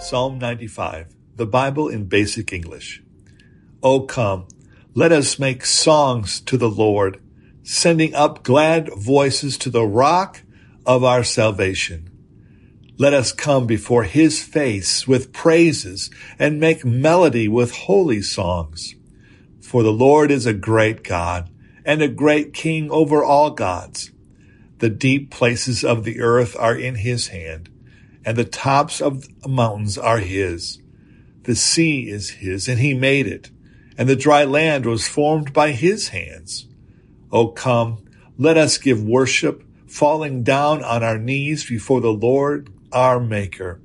Psalm 95, the Bible in Basic English. O come, let us make songs to the Lord, sending up glad voices to the rock of our salvation. Let us come before his face with praises and make melody with holy songs. For the Lord is a great God and a great King over all gods. The deep places of the earth are in his hand and the tops of the mountains are his. The sea is his, and he made it, and the dry land was formed by his hands. O come, let us give worship, falling down on our knees before the Lord our Maker.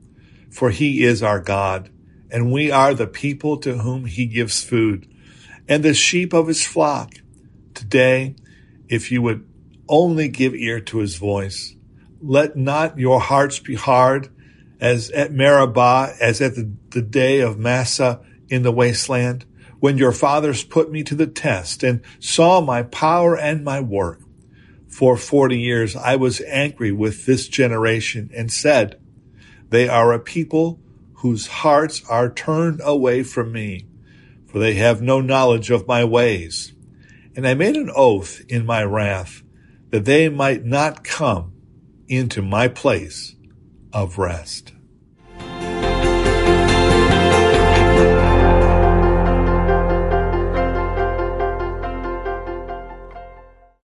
For he is our God, and we are the people to whom he gives food, and the sheep of his flock. Today, if you would only give ear to his voice, let not your hearts be hard as at Meribah, as at the, the day of Massah in the wasteland, when your fathers put me to the test and saw my power and my work. For forty years I was angry with this generation and said, They are a people whose hearts are turned away from me, for they have no knowledge of my ways. And I made an oath in my wrath that they might not come into my place of rest.